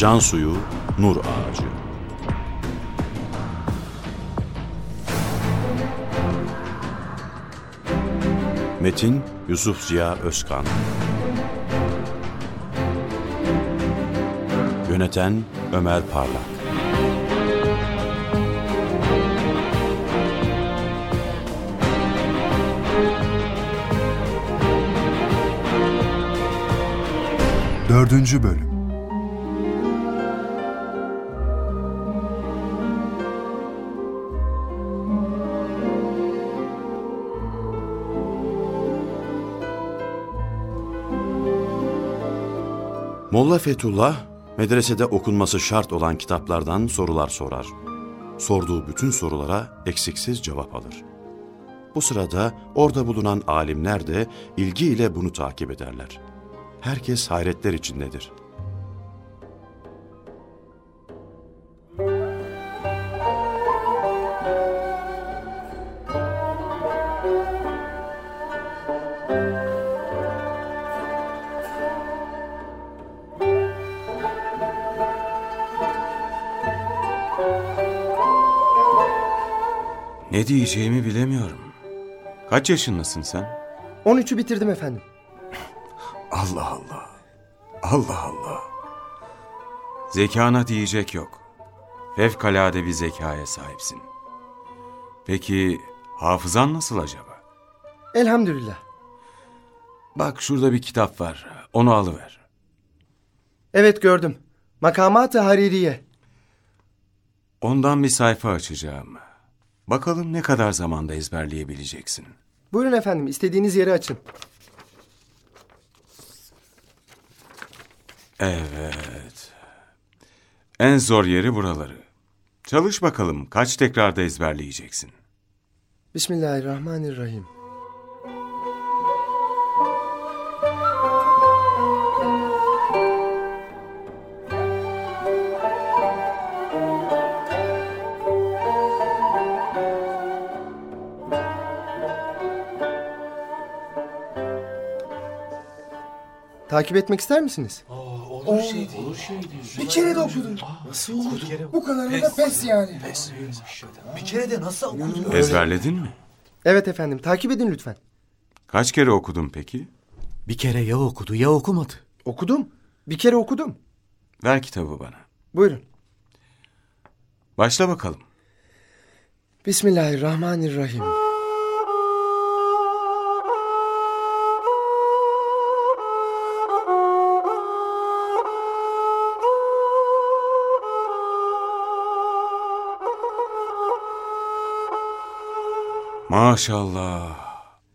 Can suyu, nur ağacı. Metin Yusuf Ziya Özkan. Yöneten Ömer Parlak. Dördüncü Bölüm Molla Fethullah, medresede okunması şart olan kitaplardan sorular sorar. Sorduğu bütün sorulara eksiksiz cevap alır. Bu sırada orada bulunan alimler de ilgiyle bunu takip ederler. Herkes hayretler içindedir. Ne diyeceğimi bilemiyorum. Kaç yaşındasın sen? 13'ü bitirdim efendim. Allah Allah. Allah Allah. Zekana diyecek yok. Fevkalade bir zekaya sahipsin. Peki hafızan nasıl acaba? Elhamdülillah. Bak şurada bir kitap var. Onu alıver. Evet gördüm. Makamat-ı Haririye. Ondan bir sayfa açacağım. Bakalım ne kadar zamanda ezberleyebileceksin. Buyurun efendim istediğiniz yeri açın. Evet. En zor yeri buraları. Çalış bakalım kaç tekrarda ezberleyeceksin. Bismillahirrahmanirrahim. Takip etmek ister misiniz? Bir kere de okudum. Nasıl okudun? Bu kadarıyla da pes yani. Bir kere de nasıl okudun? Ezberledin mi? Evet efendim takip edin lütfen. Kaç kere okudun peki? Bir kere ya okudu ya okumadı. Okudum. Bir kere okudum. Ver kitabı bana. Buyurun. Başla bakalım. Bismillahirrahmanirrahim. Maşallah.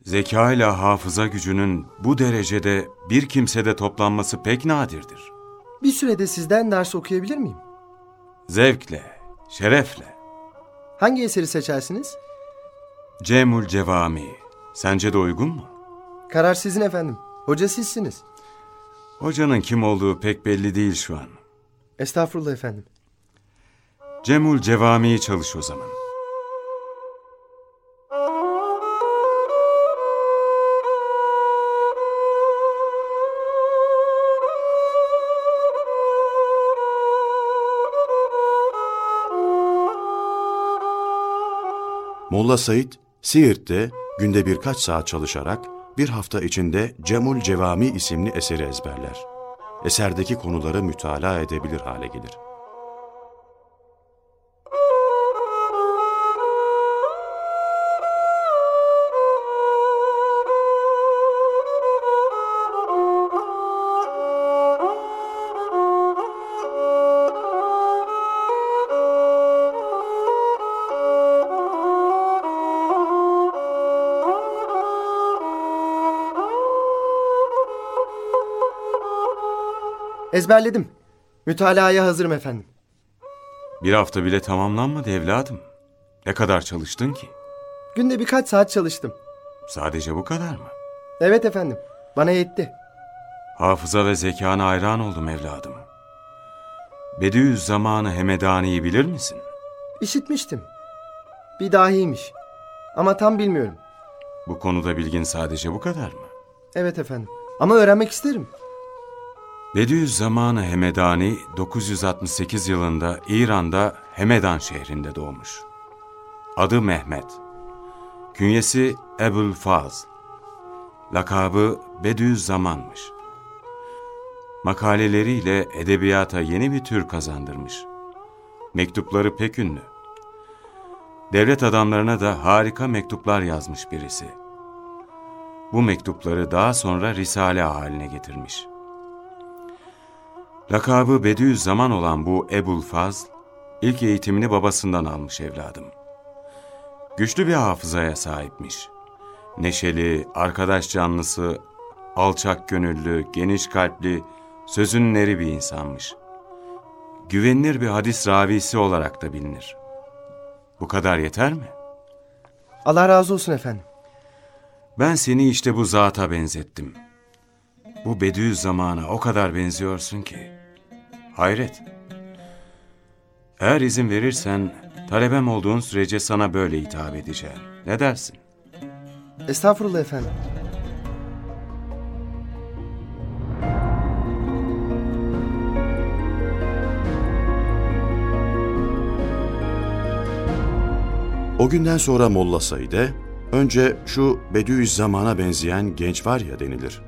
Zeka ile hafıza gücünün bu derecede bir kimsede toplanması pek nadirdir. Bir sürede sizden ders okuyabilir miyim? Zevkle, şerefle. Hangi eseri seçersiniz? Cemul Cevami. Sence de uygun mu? Karar sizin efendim. Hoca sizsiniz. Hocanın kim olduğu pek belli değil şu an. Estağfurullah efendim. Cemul Cevami'yi çalış o zaman. Molla Said, Siirt'te günde birkaç saat çalışarak bir hafta içinde Cemul Cevami isimli eseri ezberler. Eserdeki konuları mütalaa edebilir hale gelir. Ezberledim. Mütalaaya hazırım efendim. Bir hafta bile tamamlanmadı evladım. Ne kadar çalıştın ki? Günde birkaç saat çalıştım. Sadece bu kadar mı? Evet efendim. Bana yetti. Hafıza ve zekana hayran oldum evladım. Bediüzzaman'ı Hemedani'yi bilir misin? İşitmiştim. Bir dahiymiş. Ama tam bilmiyorum. Bu konuda bilgin sadece bu kadar mı? Evet efendim. Ama öğrenmek isterim. Bediüzzaman Hemedani 968 yılında İran'da Hemedan şehrinde doğmuş. Adı Mehmet. Künyesi Ebul Faz. Lakabı Bediüzzaman'mış. Makaleleriyle edebiyata yeni bir tür kazandırmış. Mektupları pek ünlü. Devlet adamlarına da harika mektuplar yazmış birisi. Bu mektupları daha sonra risale haline getirmiş. Lakabı Bediüzzaman olan bu Ebul Fazl, ilk eğitimini babasından almış evladım. Güçlü bir hafızaya sahipmiş. Neşeli, arkadaş canlısı, alçak gönüllü, geniş kalpli, sözünün eri bir insanmış. Güvenilir bir hadis ravisi olarak da bilinir. Bu kadar yeter mi? Allah razı olsun efendim. Ben seni işte bu zata benzettim. Bu Bediüzzaman'a o kadar benziyorsun ki. Hayret. Eğer izin verirsen talebem olduğun sürece sana böyle hitap edeceğim. Ne dersin? Estağfurullah efendim. O günden sonra Molla Said'e önce şu Bediüzzaman'a benzeyen genç var ya denilir.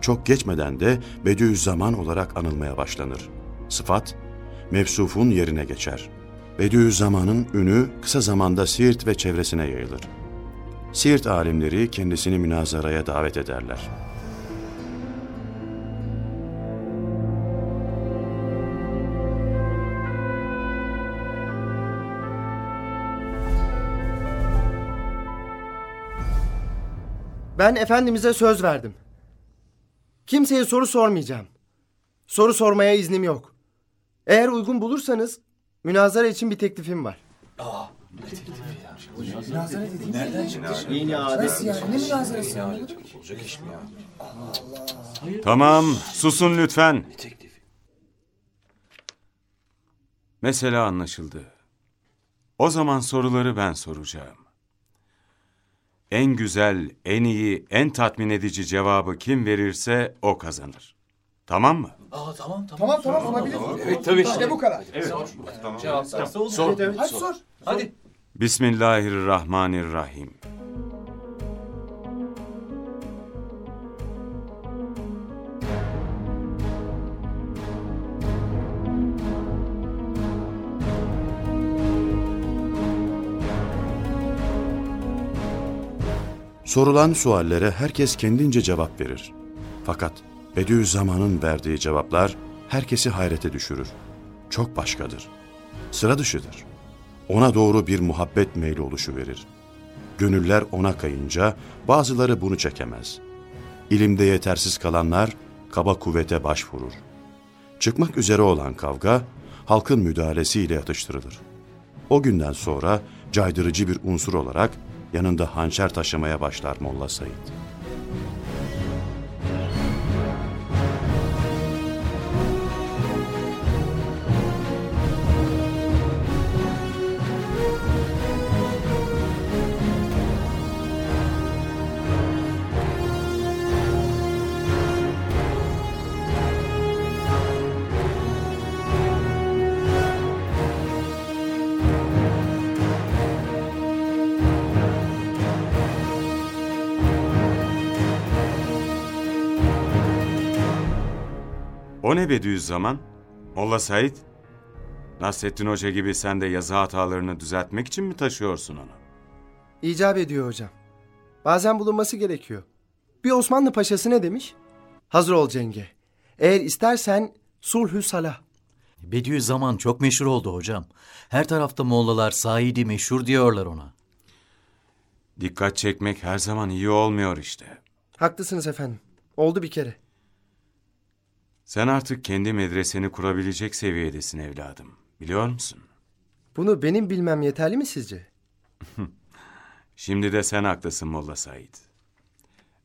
Çok geçmeden de Bediüzzaman olarak anılmaya başlanır. Sıfat, mevsufun yerine geçer. Bediüzzaman'ın ünü kısa zamanda Siirt ve çevresine yayılır. Siirt alimleri kendisini münazaraya davet ederler. Ben Efendimiz'e söz verdim. Kimseye soru sormayacağım. Soru sormaya iznim yok. Eğer uygun bulursanız münazara için bir teklifim var. Nasıl yani? Ne münazarası anlamadım. Tamam, susun lütfen. Mesele anlaşıldı. O zaman soruları ben soracağım. En güzel, en iyi, en tatmin edici cevabı kim verirse o kazanır. Tamam mı? Tamam tamam olabilir. Evet tabii. İşte bu kadar. Evet. Sor. Hadi sor. Bismillahirrahmanirrahim. Sorulan suallere herkes kendince cevap verir. Fakat Bediüzzaman'ın verdiği cevaplar herkesi hayrete düşürür. Çok başkadır. Sıra dışıdır. Ona doğru bir muhabbet meyli oluşu verir. Gönüller ona kayınca bazıları bunu çekemez. İlimde yetersiz kalanlar kaba kuvvete başvurur. Çıkmak üzere olan kavga halkın müdahalesiyle yatıştırılır. O günden sonra caydırıcı bir unsur olarak yanında hançer taşımaya başlar Molla Said. O ne Bediüzzaman? Molla Said? Nasrettin Hoca gibi sen de yazı hatalarını düzeltmek için mi taşıyorsun onu? İcap ediyor hocam. Bazen bulunması gerekiyor. Bir Osmanlı paşası ne demiş? Hazır ol cenge. Eğer istersen sulhü salah. Bediüzzaman çok meşhur oldu hocam. Her tarafta mollalar Said'i meşhur diyorlar ona. Dikkat çekmek her zaman iyi olmuyor işte. Haklısınız efendim. Oldu bir kere. Sen artık kendi medreseni kurabilecek seviyedesin evladım. Biliyor musun? Bunu benim bilmem yeterli mi sizce? Şimdi de sen haklısın Molla Said.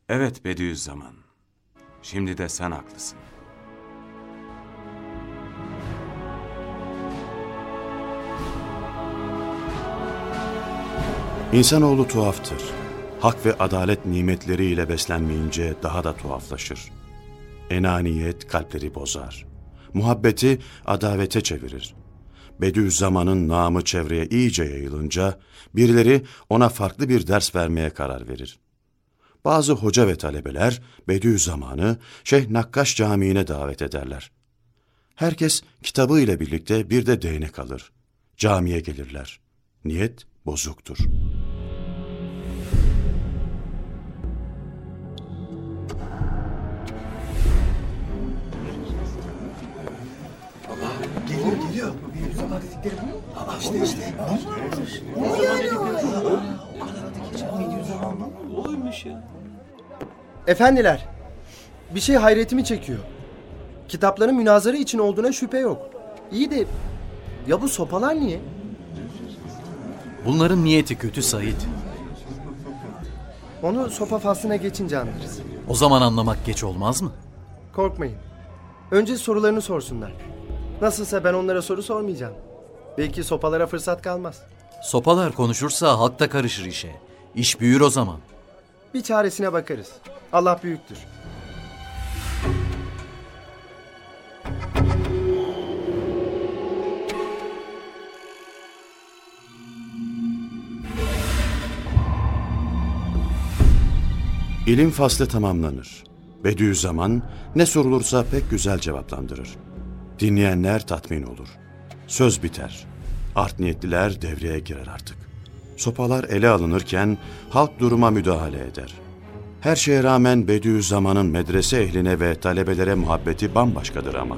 Evet Bediüzzaman. Şimdi de sen haklısın. İnsanoğlu tuhaftır. Hak ve adalet nimetleriyle beslenmeyince daha da tuhaflaşır. Enaniyet kalpleri bozar. Muhabbeti adavete çevirir. Bediüzzaman'ın namı çevreye iyice yayılınca birileri ona farklı bir ders vermeye karar verir. Bazı hoca ve talebeler Bediüzzaman'ı Şeyh Nakkaş Camii'ne davet ederler. Herkes kitabı ile birlikte bir de değnek alır. Camiye gelirler. Niyet bozuktur. Efendiler, bir şey hayretimi çekiyor. Kitapların münazara için olduğuna şüphe yok. İyi de ya bu sopalar niye? Bunların niyeti kötü Said. Onu sopa faslına geçince anlarız. O zaman anlamak geç olmaz mı? Korkmayın. Önce sorularını sorsunlar. Nasılsa ben onlara soru sormayacağım. Belki sopalara fırsat kalmaz. Sopalar konuşursa halk da karışır işe. İş büyür o zaman. Bir çaresine bakarız. Allah büyüktür. İlim faslı tamamlanır. Bediüzzaman ne sorulursa pek güzel cevaplandırır. Dinleyenler tatmin olur. Söz biter. Art niyetliler devreye girer artık. Sopalar ele alınırken halk duruma müdahale eder. Her şeye rağmen Bediüzzaman'ın medrese ehline ve talebelere muhabbeti bambaşkadır ama.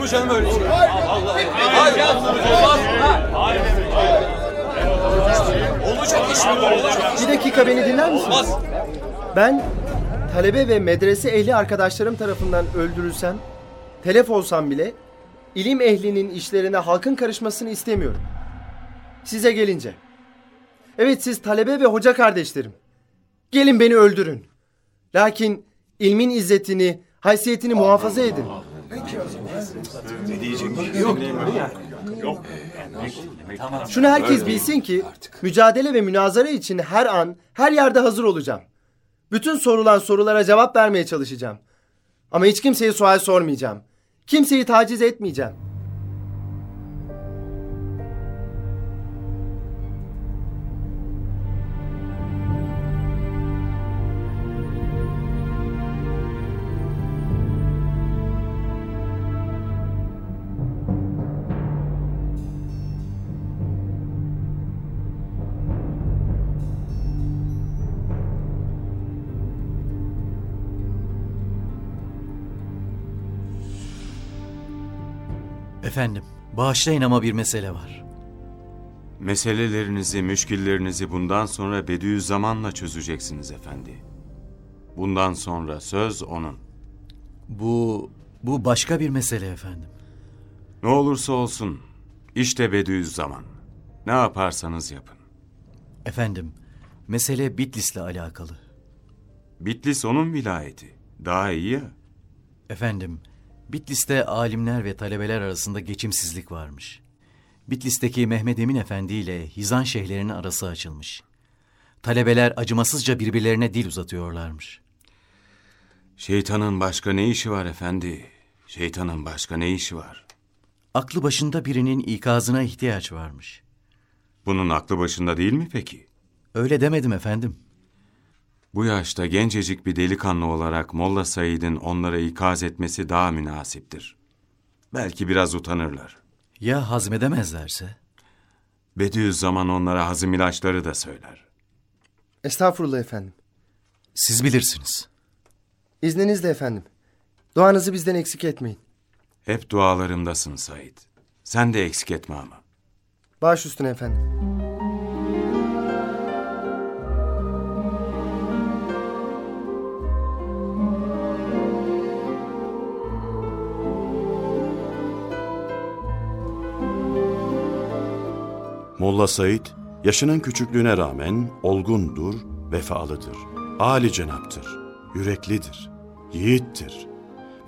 Mu canım öyle şey? Olacak iş mi? Olacak iş Bir dakika beni dinler misiniz? Ben talebe ve medrese ehli arkadaşlarım tarafından öldürülsem, telef olsam bile ilim ehlinin işlerine halkın karışmasını istemiyorum. Size gelince. Evet siz talebe ve hoca kardeşlerim. Gelin beni öldürün. Lakin ilmin izzetini, haysiyetini muhafaza edin. Şunu herkes bilsin ki mücadele ve münazara için her an, her yerde hazır olacağım. Bütün sorulan sorulara cevap vermeye çalışacağım. Ama hiç kimseye sual sormayacağım. Kimseyi taciz etmeyeceğim. Efendim, bağışlayın ama bir mesele var. Meselelerinizi, müşkillerinizi bundan sonra Bediüzzaman'la çözeceksiniz efendi. Bundan sonra söz onun. Bu, bu başka bir mesele efendim. Ne olursa olsun, işte Bediüzzaman. Ne yaparsanız yapın. Efendim, mesele Bitlis'le alakalı. Bitlis onun vilayeti. Daha iyi ya. Efendim, Bitlis'te alimler ve talebeler arasında geçimsizlik varmış. Bitlis'teki Mehmet Emin Efendi ile Hizan şeyhlerinin arası açılmış. Talebeler acımasızca birbirlerine dil uzatıyorlarmış. Şeytanın başka ne işi var efendi? Şeytanın başka ne işi var? Aklı başında birinin ikazına ihtiyaç varmış. Bunun aklı başında değil mi peki? Öyle demedim efendim. Bu yaşta gencecik bir delikanlı olarak Molla Said'in onlara ikaz etmesi daha münasiptir. Belki biraz utanırlar. Ya hazmedemezlerse? Bediüzzaman onlara hazım ilaçları da söyler. Estağfurullah efendim. Siz bilirsiniz. İzninizle efendim. Duanızı bizden eksik etmeyin. Hep dualarımdasın Said. Sen de eksik etme ama. Baş üstüne efendim. Molla Said, yaşının küçüklüğüne rağmen olgundur, vefalıdır. âli cenaptır, yüreklidir, yiğittir.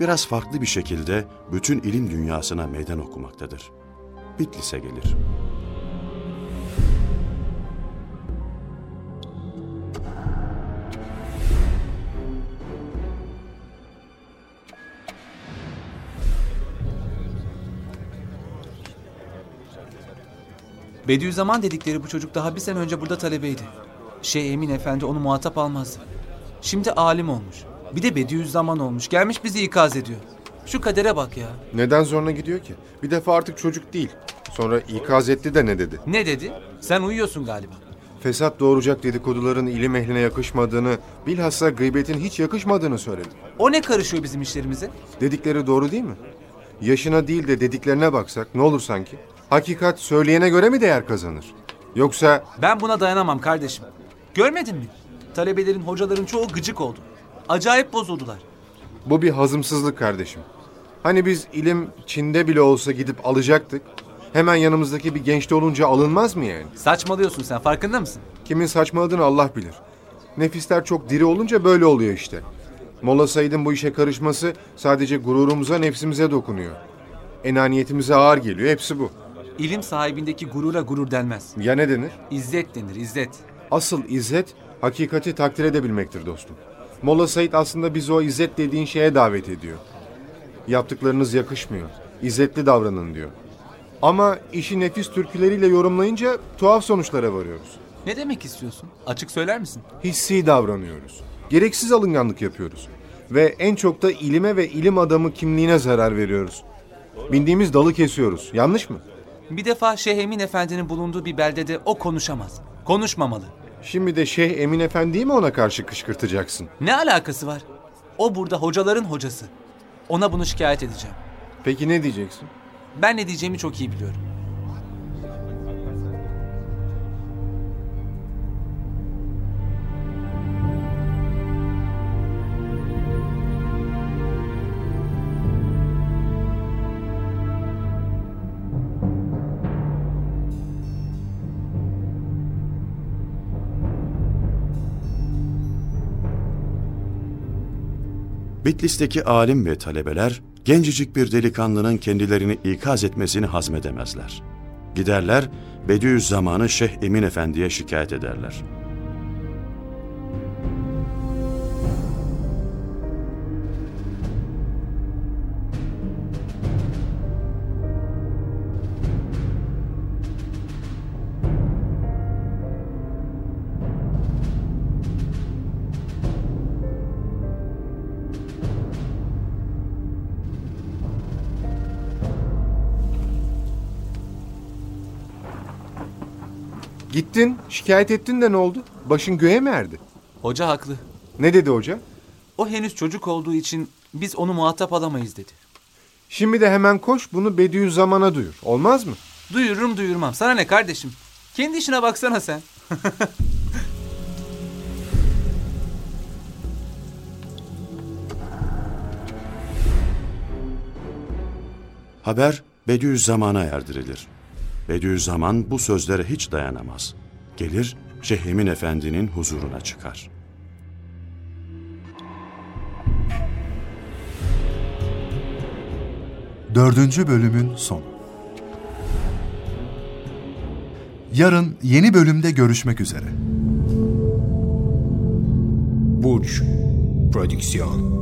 biraz farklı bir şekilde bütün ilim dünyasına meydan okumaktadır. Bitlis'e gelir. Bediüzzaman dedikleri bu çocuk daha bir sene önce burada talebeydi. Şey Emin Efendi onu muhatap almazdı. Şimdi alim olmuş. Bir de Bediüzzaman olmuş. Gelmiş bizi ikaz ediyor. Şu kadere bak ya. Neden zoruna gidiyor ki? Bir defa artık çocuk değil. Sonra ikaz etti de ne dedi? Ne dedi? Sen uyuyorsun galiba. Fesat doğuracak dedikoduların ilim ehline yakışmadığını, bilhassa gıybetin hiç yakışmadığını söyledi. O ne karışıyor bizim işlerimize? Dedikleri doğru değil mi? Yaşına değil de dediklerine baksak ne olur sanki? Hakikat söyleyene göre mi değer kazanır? Yoksa Ben buna dayanamam kardeşim. Görmedin mi? Talebelerin, hocaların çoğu gıcık oldu. Acayip bozuldular. bu bir hazımsızlık kardeşim. Hani biz ilim Çin'de bile olsa gidip alacaktık. Hemen yanımızdaki bir gençte olunca alınmaz mı yani? Saçmalıyorsun sen farkında mısın? Kimin saçmaladığını Allah bilir. Nefisler çok diri olunca böyle oluyor işte. Molla Said'in bu işe karışması sadece gururumuza, nefsimize dokunuyor. Enaniyetimize ağır geliyor, hepsi bu. İlim sahibindeki gurura gurur denmez. Ya ne denir? İzzet denir, izzet. Asıl izzet, hakikati takdir edebilmektir dostum. Molla Said aslında bizi o izzet dediğin şeye davet ediyor. Yaptıklarınız yakışmıyor. İzzetli davranın diyor. Ama işi nefis türküleriyle yorumlayınca tuhaf sonuçlara varıyoruz. Ne demek istiyorsun? Açık söyler misin? Hissi davranıyoruz. Gereksiz alınganlık yapıyoruz. Ve en çok da ilime ve ilim adamı kimliğine zarar veriyoruz. Bindiğimiz dalı kesiyoruz. Yanlış mı? Bir defa Şeyh Emin Efendi'nin bulunduğu bir beldede o konuşamaz. Konuşmamalı. Şimdi de Şeyh Emin Efendi'yi mi ona karşı kışkırtacaksın? Ne alakası var? O burada hocaların hocası. Ona bunu şikayet edeceğim. Peki ne diyeceksin? Ben ne diyeceğimi çok iyi biliyorum. Bitlis'teki alim ve talebeler gencecik bir delikanlının kendilerini ikaz etmesini hazmedemezler. Giderler Bediüzzaman'ı Şeyh Emin Efendi'ye şikayet ederler. Gittin, şikayet ettin de ne oldu? Başın göğe mi erdi? Hoca haklı. Ne dedi hoca? O henüz çocuk olduğu için biz onu muhatap alamayız dedi. Şimdi de hemen koş bunu Bediüzzaman'a duyur. Olmaz mı? Duyururum duyurmam. Sana ne kardeşim? Kendi işine baksana sen. Haber Bediüzzaman'a erdirilir. Bediüzzaman bu sözlere hiç dayanamaz. Gelir Şeyh Emin Efendi'nin huzuruna çıkar. Dördüncü bölümün sonu. Yarın yeni bölümde görüşmek üzere. Burç Prodüksiyon